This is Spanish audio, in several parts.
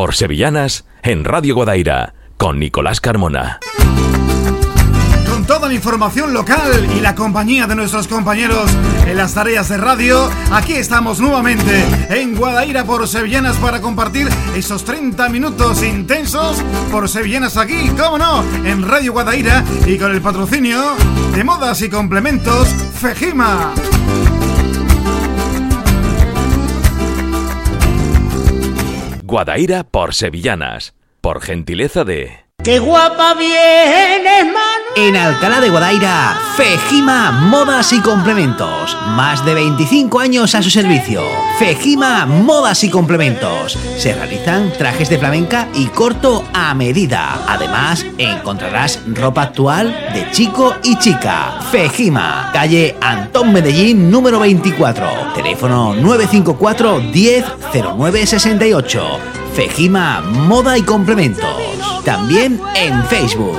por Sevillanas en Radio Guadaira con Nicolás Carmona toda la información local y la compañía de nuestros compañeros en las tareas de radio. Aquí estamos nuevamente en Guadaira por Sevillanas para compartir esos 30 minutos intensos por Sevillanas aquí, cómo no, en Radio Guadaira y con el patrocinio de modas y complementos Fejima. Guadaira por Sevillanas, por gentileza de... ¡Qué guapa vienes, man! En Alcalá de Guadaira, Fejima Modas y Complementos. Más de 25 años a su servicio. Fejima Modas y Complementos. Se realizan trajes de flamenca y corto a medida. Además, encontrarás ropa actual de chico y chica. Fejima, calle Antón Medellín, número 24. Teléfono 954 10 0968. Fejima Moda y Complementos. También en Facebook.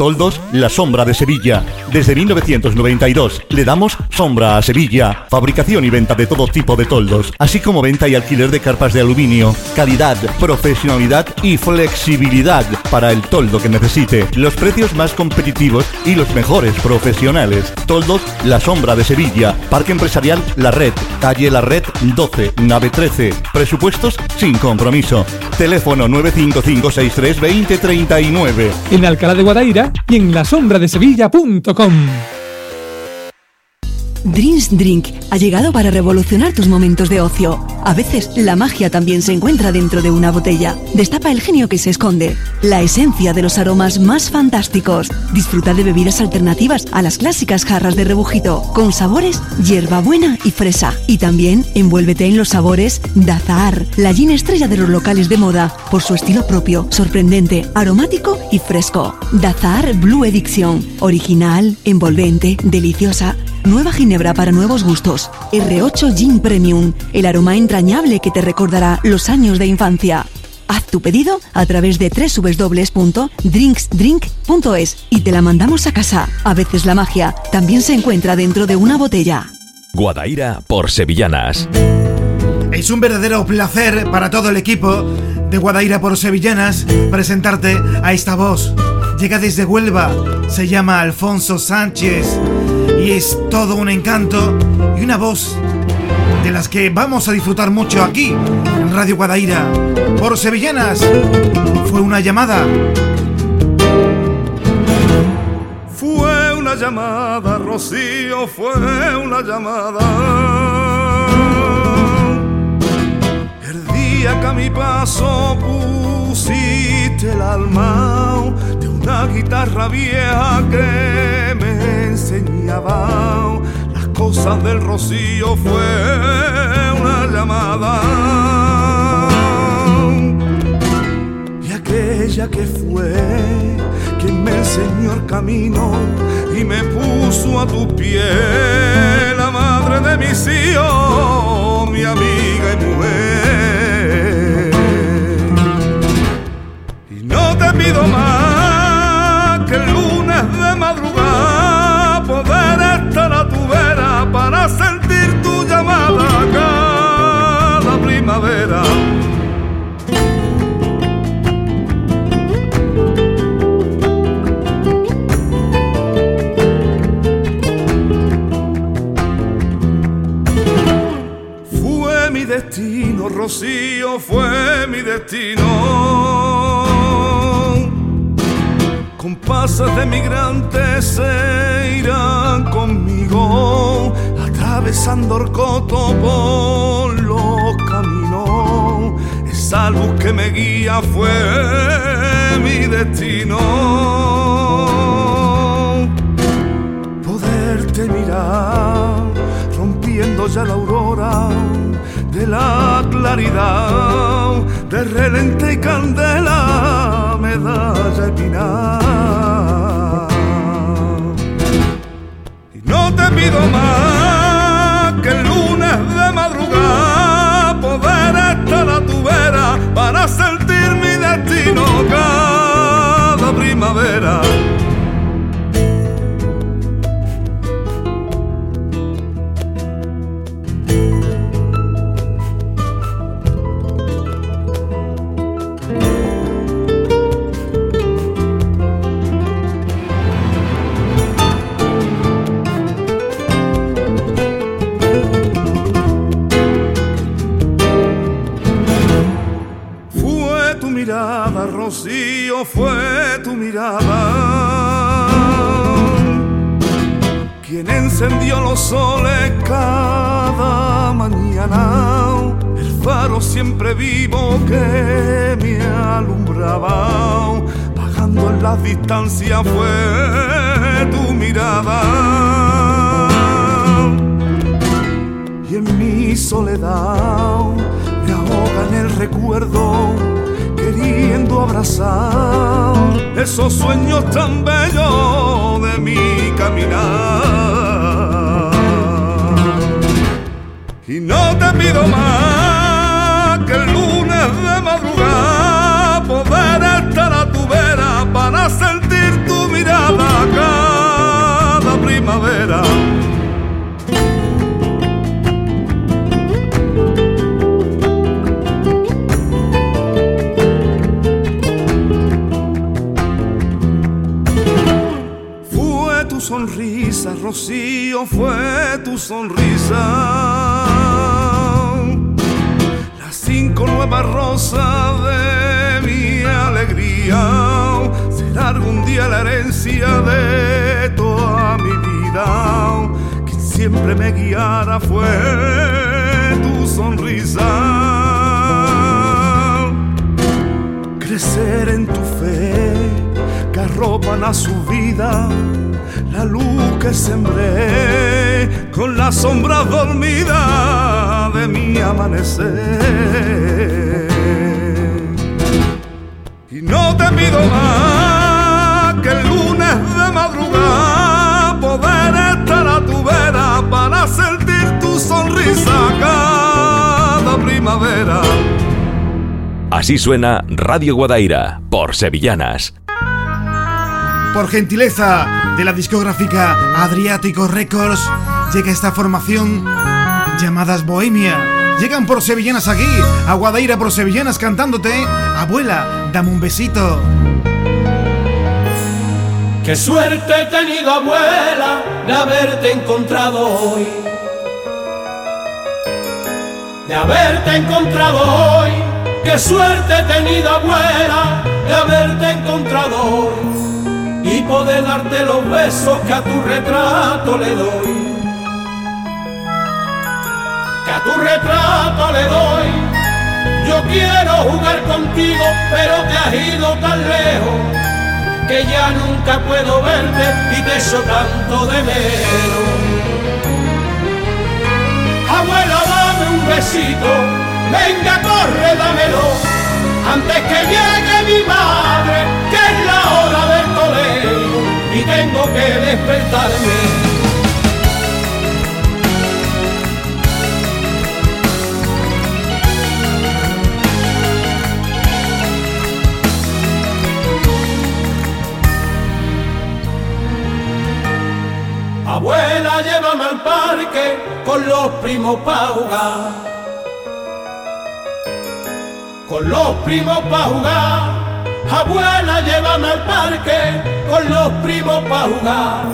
Toldos La Sombra de Sevilla. Desde 1992 le damos sombra a Sevilla. Fabricación y venta de todo tipo de toldos, así como venta y alquiler de carpas de aluminio. Calidad, profesionalidad y flexibilidad para el toldo que necesite. Los precios más competitivos y los mejores profesionales. Toldos La Sombra de Sevilla. Parque Empresarial La Red. Calle La Red 12, nave 13. Presupuestos sin compromiso. Teléfono 955632039. En Alcalá de Guadaira y en la sombra de Sevilla.com. Dreams Drink ha llegado para revolucionar tus momentos de ocio. A veces la magia también se encuentra dentro de una botella. Destapa el genio que se esconde, la esencia de los aromas más fantásticos. Disfruta de bebidas alternativas a las clásicas jarras de rebujito, con sabores hierbabuena y fresa. Y también envuélvete en los sabores Dazar, la gin estrella de los locales de moda, por su estilo propio, sorprendente, aromático y fresco. Dazar Blue Edition, original, envolvente, deliciosa. Nueva ginebra para nuevos gustos. R8 Gin Premium, el aroma entrañable que te recordará los años de infancia. Haz tu pedido a través de www.drinksdrink.es y te la mandamos a casa. A veces la magia también se encuentra dentro de una botella. Guadaira por Sevillanas. Es un verdadero placer para todo el equipo de Guadaira por Sevillanas presentarte a esta voz. Llega desde Huelva, se llama Alfonso Sánchez y es todo un encanto y una voz de las que vamos a disfrutar mucho aquí en Radio Guadaira. Por Sevillanas fue una llamada. Fue una llamada, Rocío, fue una llamada. El día a mi paso pusiste el alma de una guitarra vieja que me enseñaba. Las cosas del rocío fue una llamada. Y aquella que fue quien me enseñó el camino y me puso a tu pie la madre de mis hijos mi amiga y mujer pido más que el lunes de madrugada poder estar a tu vera para sentir tu llamada cada primavera. Fue mi destino, Rocío, fue mi destino compases de migrantes se irán conmigo, atravesando el coto por los caminos. Esa luz que me guía fue mi destino. Poderte mirar, rompiendo ya la aurora de la claridad, de relente y candela, medalla espinar. Pagando en la distancia fue tu mirada. Y en mi soledad me ahoga en el recuerdo, queriendo abrazar esos sueños tan bellos de mi caminar. Y no te pido más para sentir tu mirada cada primavera. Fue tu sonrisa, Rocío, fue tu sonrisa. Las cinco nuevas rosas de mi alegría. Herencia de toda mi vida. Quien siempre me guiara fue tu sonrisa. Crecer en tu fe que arropan a su vida la luz que sembré con la sombra dormida de mi amanecer. Y no te pido más madrugada poder estar a tu vera para sentir tu sonrisa cada primavera. Así suena Radio Guadaira por Sevillanas. Por gentileza de la discográfica Adriático Records, llega esta formación llamadas Bohemia. Llegan por sevillanas aquí, a Guadaira por sevillanas cantándote, abuela, dame un besito. Qué suerte he tenido, abuela, de haberte encontrado hoy. De haberte encontrado hoy. Qué suerte he tenido, abuela, de haberte encontrado hoy. Y poder darte los besos que a tu retrato le doy. Que a tu retrato le doy. Yo quiero jugar contigo, pero te has ido tan lejos que ya nunca puedo verte y te echo tanto de menos. Abuela, dame un besito, venga, corre, dámelo, antes que llegue mi madre, que es la hora del colegio y tengo que despertarme. Con los primos pa' jugar. Con los primos pa' jugar. Abuela, llévame al parque con los primos pa' jugar.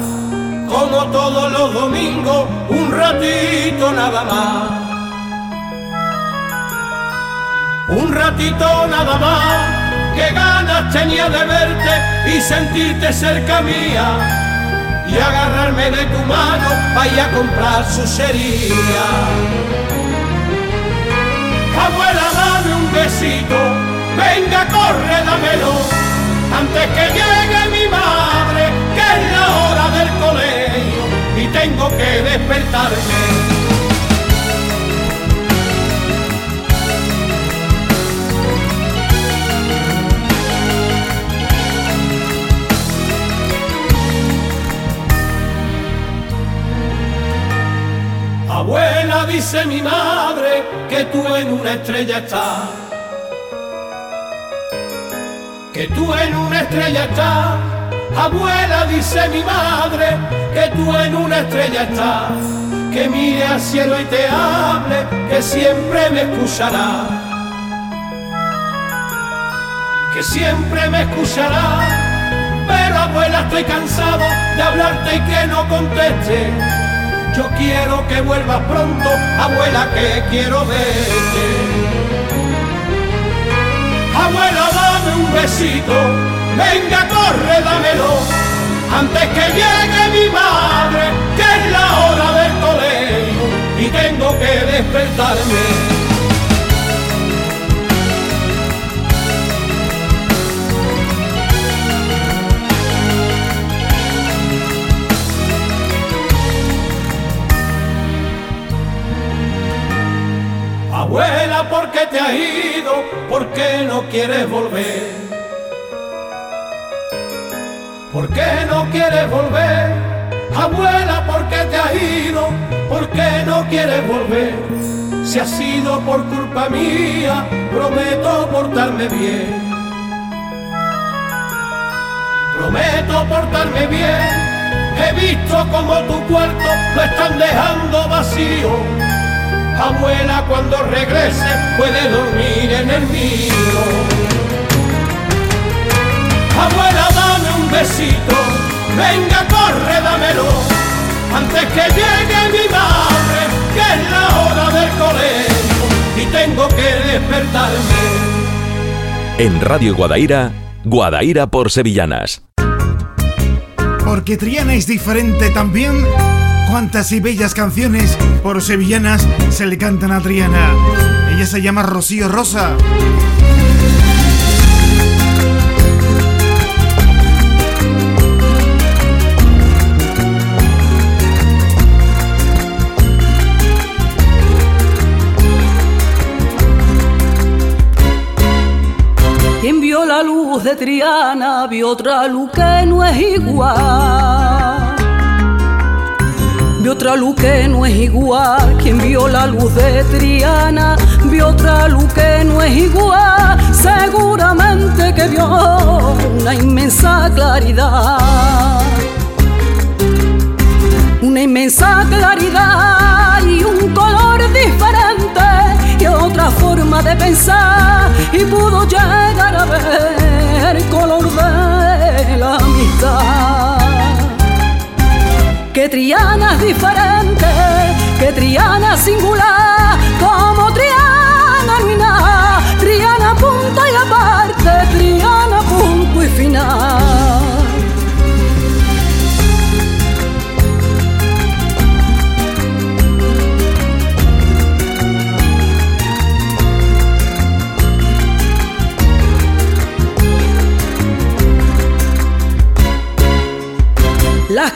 Como todos los domingos, un ratito nada más. Un ratito nada más, que ganas tenía de verte y sentirte cerca mía y agarrarme de tu mano vaya a comprar su sería. Abuela, dame un besito, venga, corre, dámelo, antes que llegue mi madre, que es la hora del colegio y tengo que despertarme. Dice mi madre que tú en una estrella estás. Que tú en una estrella estás. Abuela, dice mi madre que tú en una estrella estás. Que mire al cielo y te hable, que siempre me escuchará. Que siempre me escuchará. Pero abuela, estoy cansado de hablarte y que no conteste. Yo quiero que vuelvas pronto, abuela, que quiero verte. Abuela, dame un besito, venga, corre, dámelo, antes que llegue mi madre, que es la hora del colegio y tengo que despertarme. Te? ¿Por qué no quieres volver? ¿Por qué no quieres volver? Abuela, ¿por qué te has ido? ¿Por qué no quieres volver? Si ha sido por culpa mía, prometo portarme bien. Prometo portarme bien. He visto como tu cuarto lo están dejando vacío Abuela, cuando regrese puede dormir en el mío. Abuela, dame un besito, venga, corre, dámelo, antes que llegue mi madre, que es la hora del colegio y tengo que despertarme. En Radio Guadaira, Guadaira por Sevillanas. Porque Triana es diferente también cuántas y bellas canciones por sevillanas se le cantan a Triana. Ella se llama Rocío Rosa. Quien vio la luz de Triana vio otra luz que no es igual otra luz que no es igual. Quien vio la luz de Triana, vio otra luz que no es igual. Seguramente que vio una inmensa claridad. Una inmensa claridad y un color diferente y otra forma de pensar. Y pudo llegar a ver el color de la amistad que Triana es diferente, que Triana singular, como Triana no Triana punto y aparte, Triana punto y final.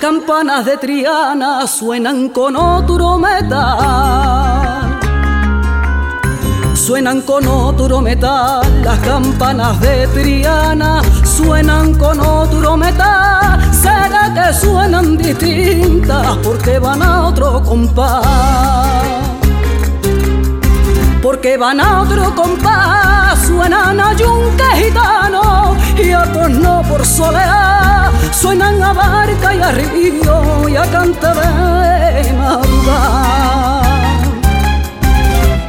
Campanas de Triana suenan con otro metal. Suenan con otro metal, las campanas de Triana suenan con otro metal. ¿Será que suenan distintas porque van a otro compás? Porque van a otro compás, suenan a yunque gitano y otros no por soledad suenan a barca y a río y a cantar de madrugada.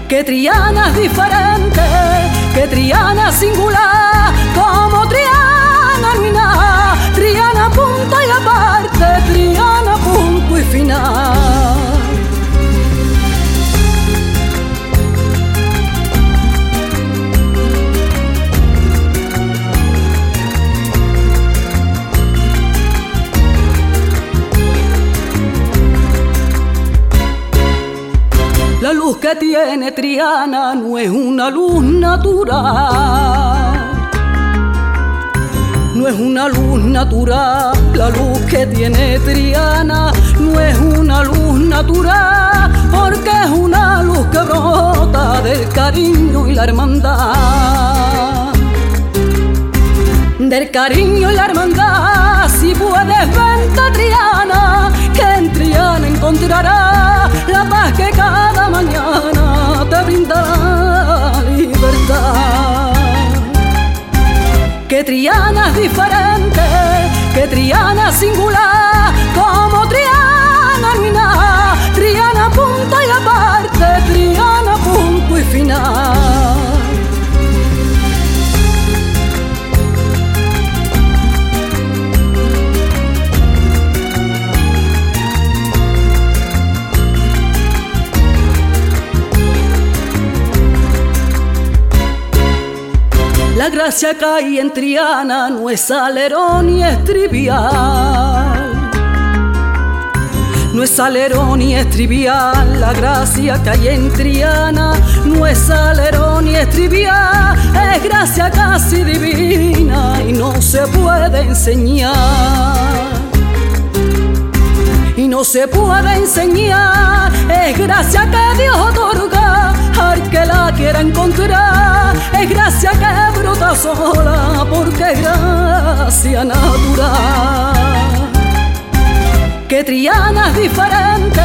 Que Triana es diferente, que Triana singular, como Triana no Triana punto y aparte, Triana punto y final. Tiene Triana no es una luz natural. No es una luz natural, la luz que tiene Triana no es una luz natural, porque es una luz que brota del cariño y la hermandad. Del cariño y la hermandad, si puedes verte Triana, que en Triana encontrarás la paz que cada mañana Que Triana es diferente, que Triana singular, como Triana no Triana punto y aparte, Triana punto y final. Gracia cae en Triana, no es alerón ni es trivial. No es alerón ni es trivial la gracia que hay en Triana. No es alerón ni es trivial, es gracia casi divina y no se puede enseñar. Y no se puede enseñar, es gracia que Dios otorga que la quiera encontrar. Es gracia que brota sola porque es gracia natural que Triana es diferente,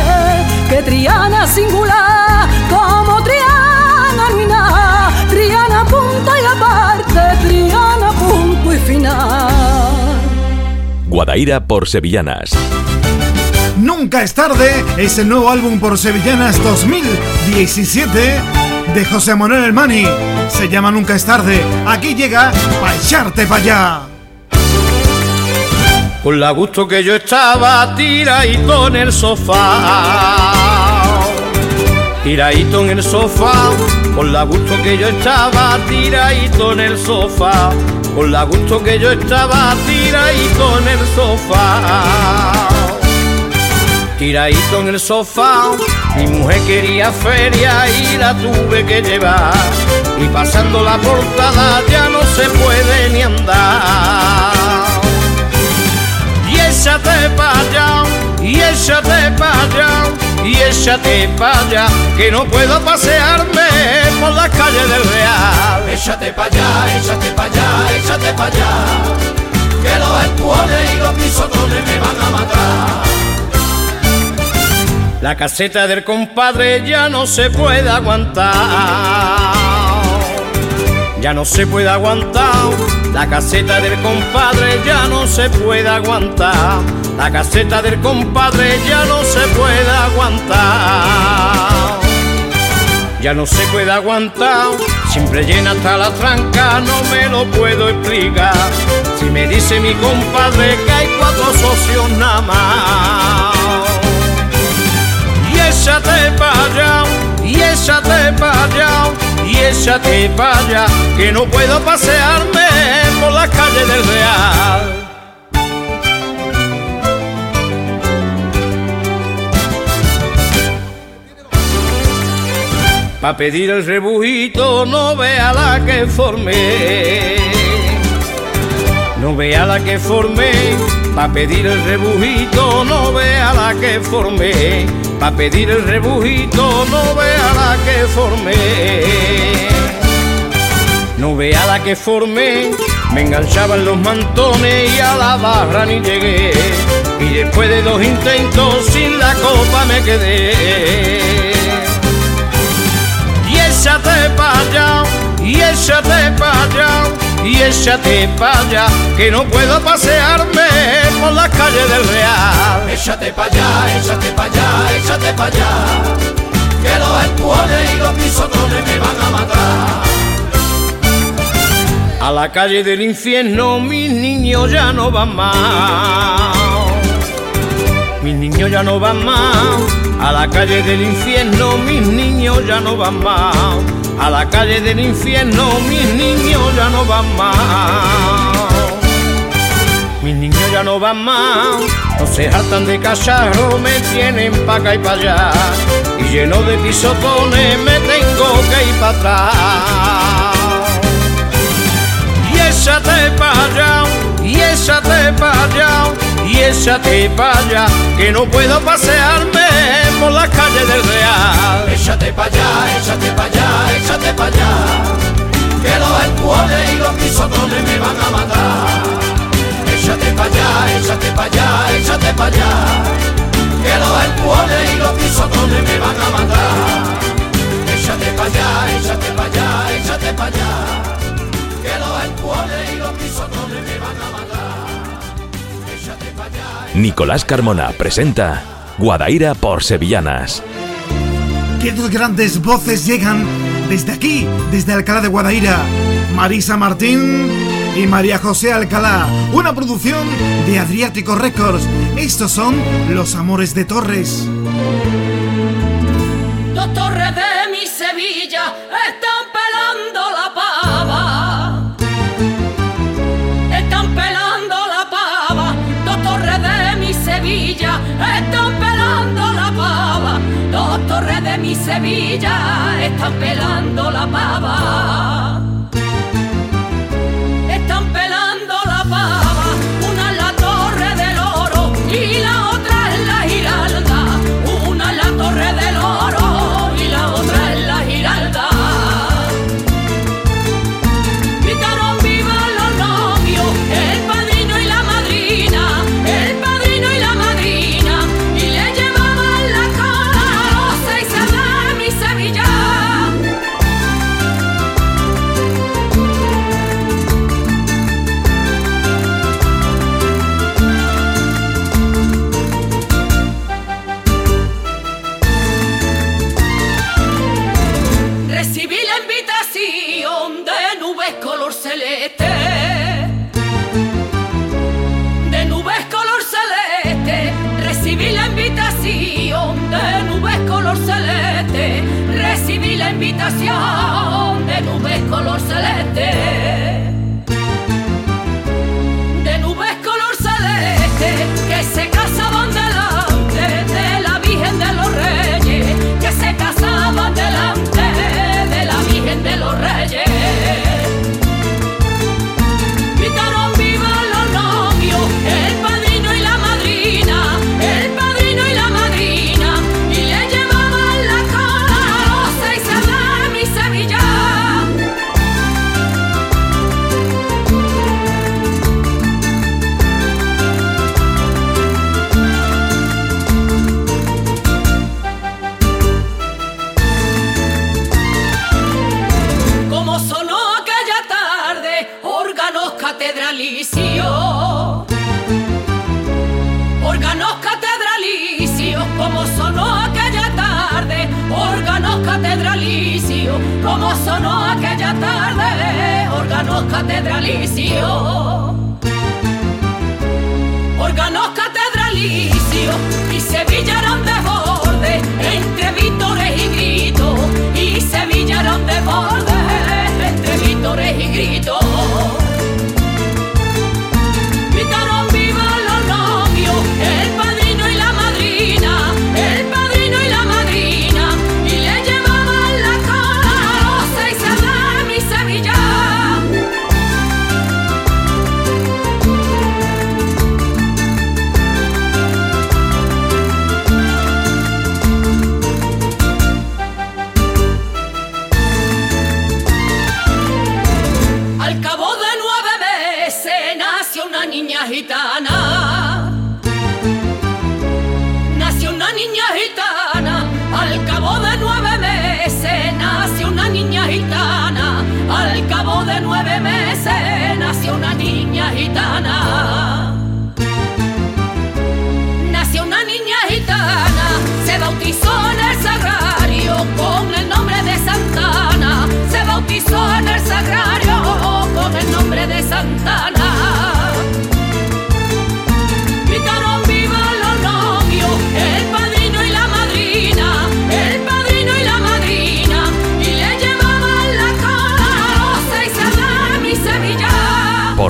que Triana es singular, como Triana no Triana punto y aparte, Triana punto y final. Guadaira por Sevillanas. Nunca es tarde es el nuevo álbum por Sevillanas 2017 de José Manuel Elmani. Se llama Nunca es tarde. Aquí llega pa' echarte pa' allá. Con la gusto que yo estaba tiradito en el sofá. Tiradito en el sofá, con la gusto que yo estaba tiradito en el sofá. Con la gusto que yo estaba tiradito en el sofá. Tiradito en el sofá, mi mujer quería feria y la tuve que llevar. Y pasando la portada ya no se puede ni andar échate pa' allá, y échate pa' allá, y échate pa' allá, que no puedo pasearme por las calles del Real. Échate pa' allá, échate pa' allá, échate pa' allá, La caseta del compadre ya no se puede aguantar ya no se puede aguantar. La caseta del compadre ya no se puede aguantar. La caseta del compadre ya no se puede aguantar. Ya no se puede aguantar, siempre llena hasta la tranca, no me lo puedo explicar. Si me dice mi compadre que hay cuatro socios nada más. Échate para allá, y échate para allá y échate para allá, que no puedo pasearme por las calles del Real. Pa' pedir el rebujito no vea la que formé, no vea la que formé, pa' pedir el rebujito no vea la que formé Pa' pedir el rebujito no vea la que formé. No vea la que formé Me enganchaban los mantones y a la barra ni llegué. Y después de dos intentos sin la copa me quedé. Y échate pa' allá, y échate pa' allá y échate pa' allá, que no puedo pasearme por las calles del Real. Échate pa' allá, échate pa' allá, échate pa' allá, que los empujones y los pisotones me van a matar. A la calle del infierno mis niños ya no van más. Mis niños ya no van más. A la calle del infierno mis niños ya no van más a la calle del infierno mis niños ya no van más. Mis niños ya no van más, no se hartan de cacharro, me tienen pa' acá y pa' allá. Y lleno de pisotones me tengo que ir pa' atrás. Y échate pa' allá, y échate pa' allá, y échate pa' allá, que no puedo pasearme por las calles del Real. Échate pa' allá, échate pa' allá, échate pa' allá, que los empujones y los pisotones me van a matar. Échate pa' allá, échate pa' allá, échate pa' allá, que los empujones y los pisotones me van a matar. Échate pa' allá, échate pa' allá, échate pa' allá, que los empujones y los pisotones me van a matar. Échate pa' allá. Nicolás Carmona presenta Guadaira por Sevillanas. Que dos grandes voces llegan desde aquí, desde Alcalá de Guadaira. Marisa Martín y María José Alcalá. Una producción de Adriático Records. Estos son Los Amores de Torres. Dos torres de mi Sevilla mi Sevilla están pelando la pava.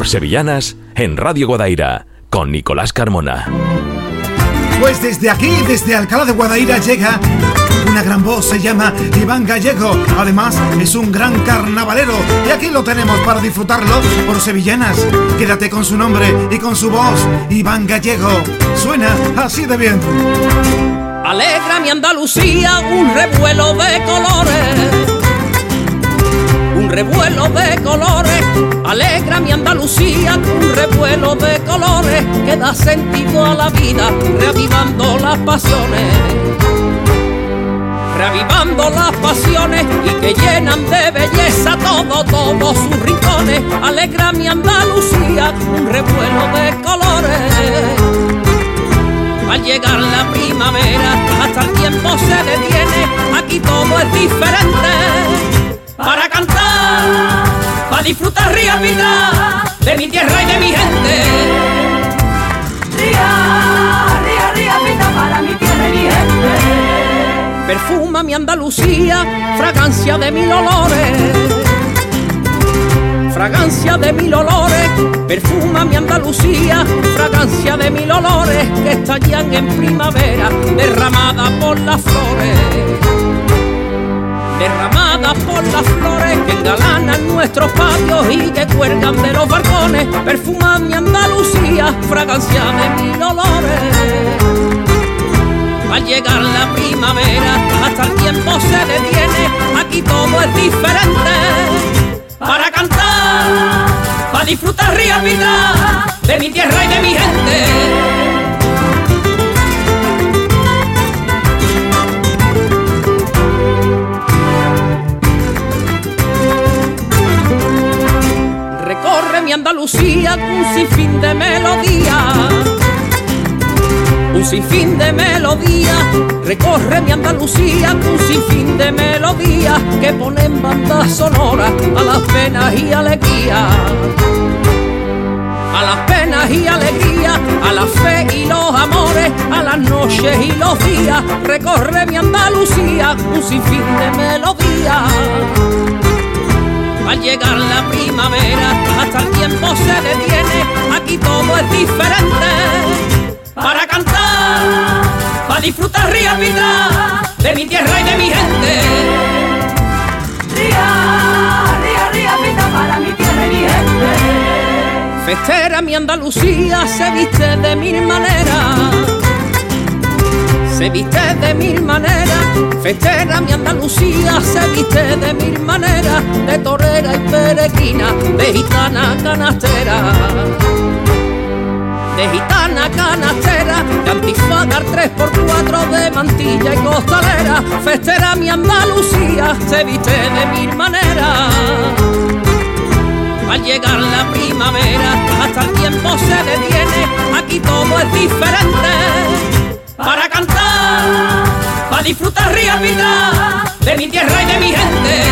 Sevillanas, en Radio Guadaira, con Nicolás Carmona. Pues desde aquí, desde Alcalá de Guadaira, llega una gran voz, se llama Iván Gallego. Además, es un gran carnavalero y aquí lo tenemos para disfrutarlo por sevillanas. Quédate con su nombre y con su voz, Iván Gallego. Suena así de bien. Alegra mi Andalucía un revuelo de colores. Un revuelo de colores, alegra mi Andalucía, un revuelo de colores que da sentido a la vida, reavivando las pasiones. Reavivando las pasiones y que llenan de belleza todo, todos sus rincones. Alegra mi Andalucía, un revuelo de colores. Al llegar la primavera, hasta el tiempo se detiene, aquí todo es diferente. Para cantar, para disfrutar ría vida de mi tierra y de mi gente. Ría, ría, ría vida para mi tierra y mi gente. Perfuma mi Andalucía, fragancia de mil olores fragancia de mil olores, perfuma mi Andalucía, fragancia de mil olores que estallan en primavera, derramada por las flores. Derramadas por las flores que engalanan nuestros patios y que cuelgan de los balcones, perfuman mi Andalucía, fragancia de mil olores. Al llegar la primavera, hasta el tiempo se detiene, aquí todo es diferente. Para cantar, para disfrutar ría vida de mi tierra y de mi gente. Andalucía un sinfín de melodía. Un sinfín de melodía, recorre mi Andalucía un sinfín de melodía que ponen bandas sonoras a las penas y alegrías. A las penas y alegrías, a la fe y los amores, a las noches y los días, recorre mi Andalucía un sinfín de melodía al llegar la primavera, hasta el tiempo se detiene, aquí todo es diferente. Para cantar, para disfrutar ría vida de mi tierra y de mi gente. Ría, ría, ría vida para mi tierra y mi gente. Festera mi Andalucía se viste de mil maneras se viste de mil maneras, festera mi Andalucía, se viste de mil maneras, de torera y peregrina, de gitana canastera. De gitana canastera, de antifadar tres por cuatro, de mantilla y costalera, festera mi Andalucía, se viste de mil maneras. Al llegar la primavera, hasta el tiempo se detiene, aquí todo es diferente para cantar, para disfrutar ría vida de mi tierra y de mi gente.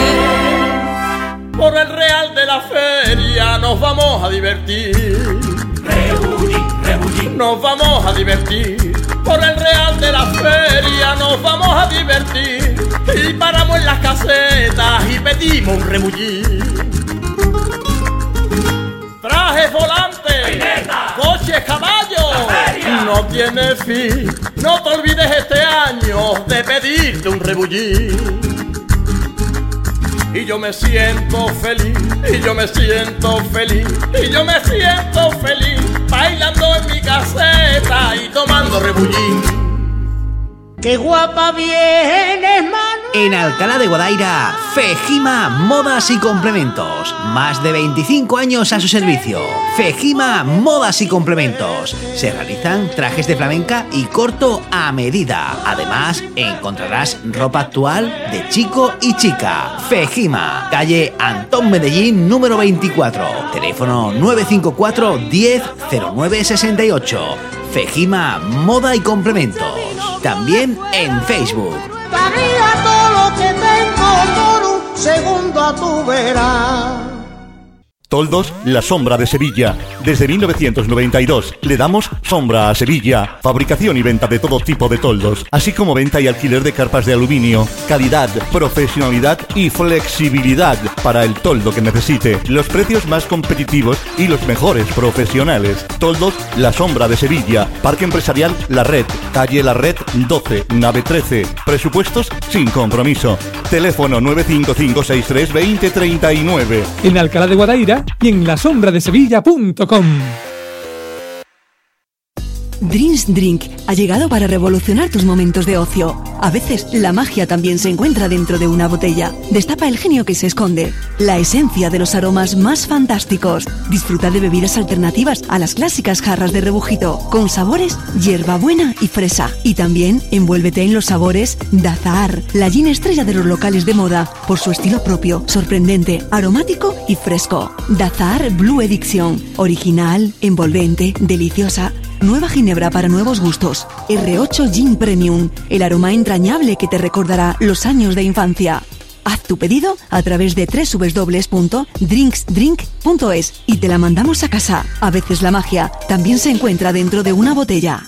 Por el Real de la Feria nos vamos a divertir. Nos vamos a divertir. Por el Real de la Feria nos vamos a divertir. Y paramos en las casetas y pedimos un rebullín. Trajes volantes, coches, caballos, no tiene fin. No te olvides este año de pedirte un rebullín. Y yo me siento feliz, y yo me siento feliz, y yo me siento feliz, bailando en mi caseta y tomando rebullín. ¡Qué guapa vienes, mano! En Alcalá de Guadaira, Fejima Modas y Complementos. Más de 25 años a su servicio. Fejima Modas y Complementos. Se realizan trajes de flamenca y corto a medida. Además, encontrarás ropa actual de chico y chica. Fejima, calle Antón Medellín, número 24. Teléfono 954 10 0968. Fejima Moda y Complementos. También en Facebook. Segundo a tu verás. Toldos La Sombra de Sevilla. Desde 1992 le damos sombra a Sevilla. Fabricación y venta de todo tipo de toldos, así como venta y alquiler de carpas de aluminio. Calidad, profesionalidad y flexibilidad para el toldo que necesite. Los precios más competitivos y los mejores profesionales. Toldos La Sombra de Sevilla. Parque Empresarial La Red. Calle La Red 12, nave 13. Presupuestos sin compromiso. Teléfono 955632039. En Alcalá de Guadaira y en lasombradesevilla.com. Dreams Drink ha llegado para revolucionar tus momentos de ocio. A veces la magia también se encuentra dentro de una botella. Destapa el genio que se esconde, la esencia de los aromas más fantásticos. Disfruta de bebidas alternativas a las clásicas jarras de rebujito, con sabores hierbabuena y fresa. Y también envuélvete en los sabores Dazar, la gin estrella de los locales de moda, por su estilo propio, sorprendente, aromático y fresco. Dazar Blue Edition, original, envolvente, deliciosa. Nueva ginebra para nuevos gustos. R8 Gin Premium, el aroma entrañable que te recordará los años de infancia. Haz tu pedido a través de www.drinksdrink.es y te la mandamos a casa. A veces la magia también se encuentra dentro de una botella.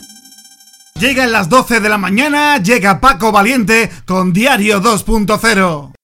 Llegan las 12 de la mañana, llega Paco Valiente con Diario 2.0.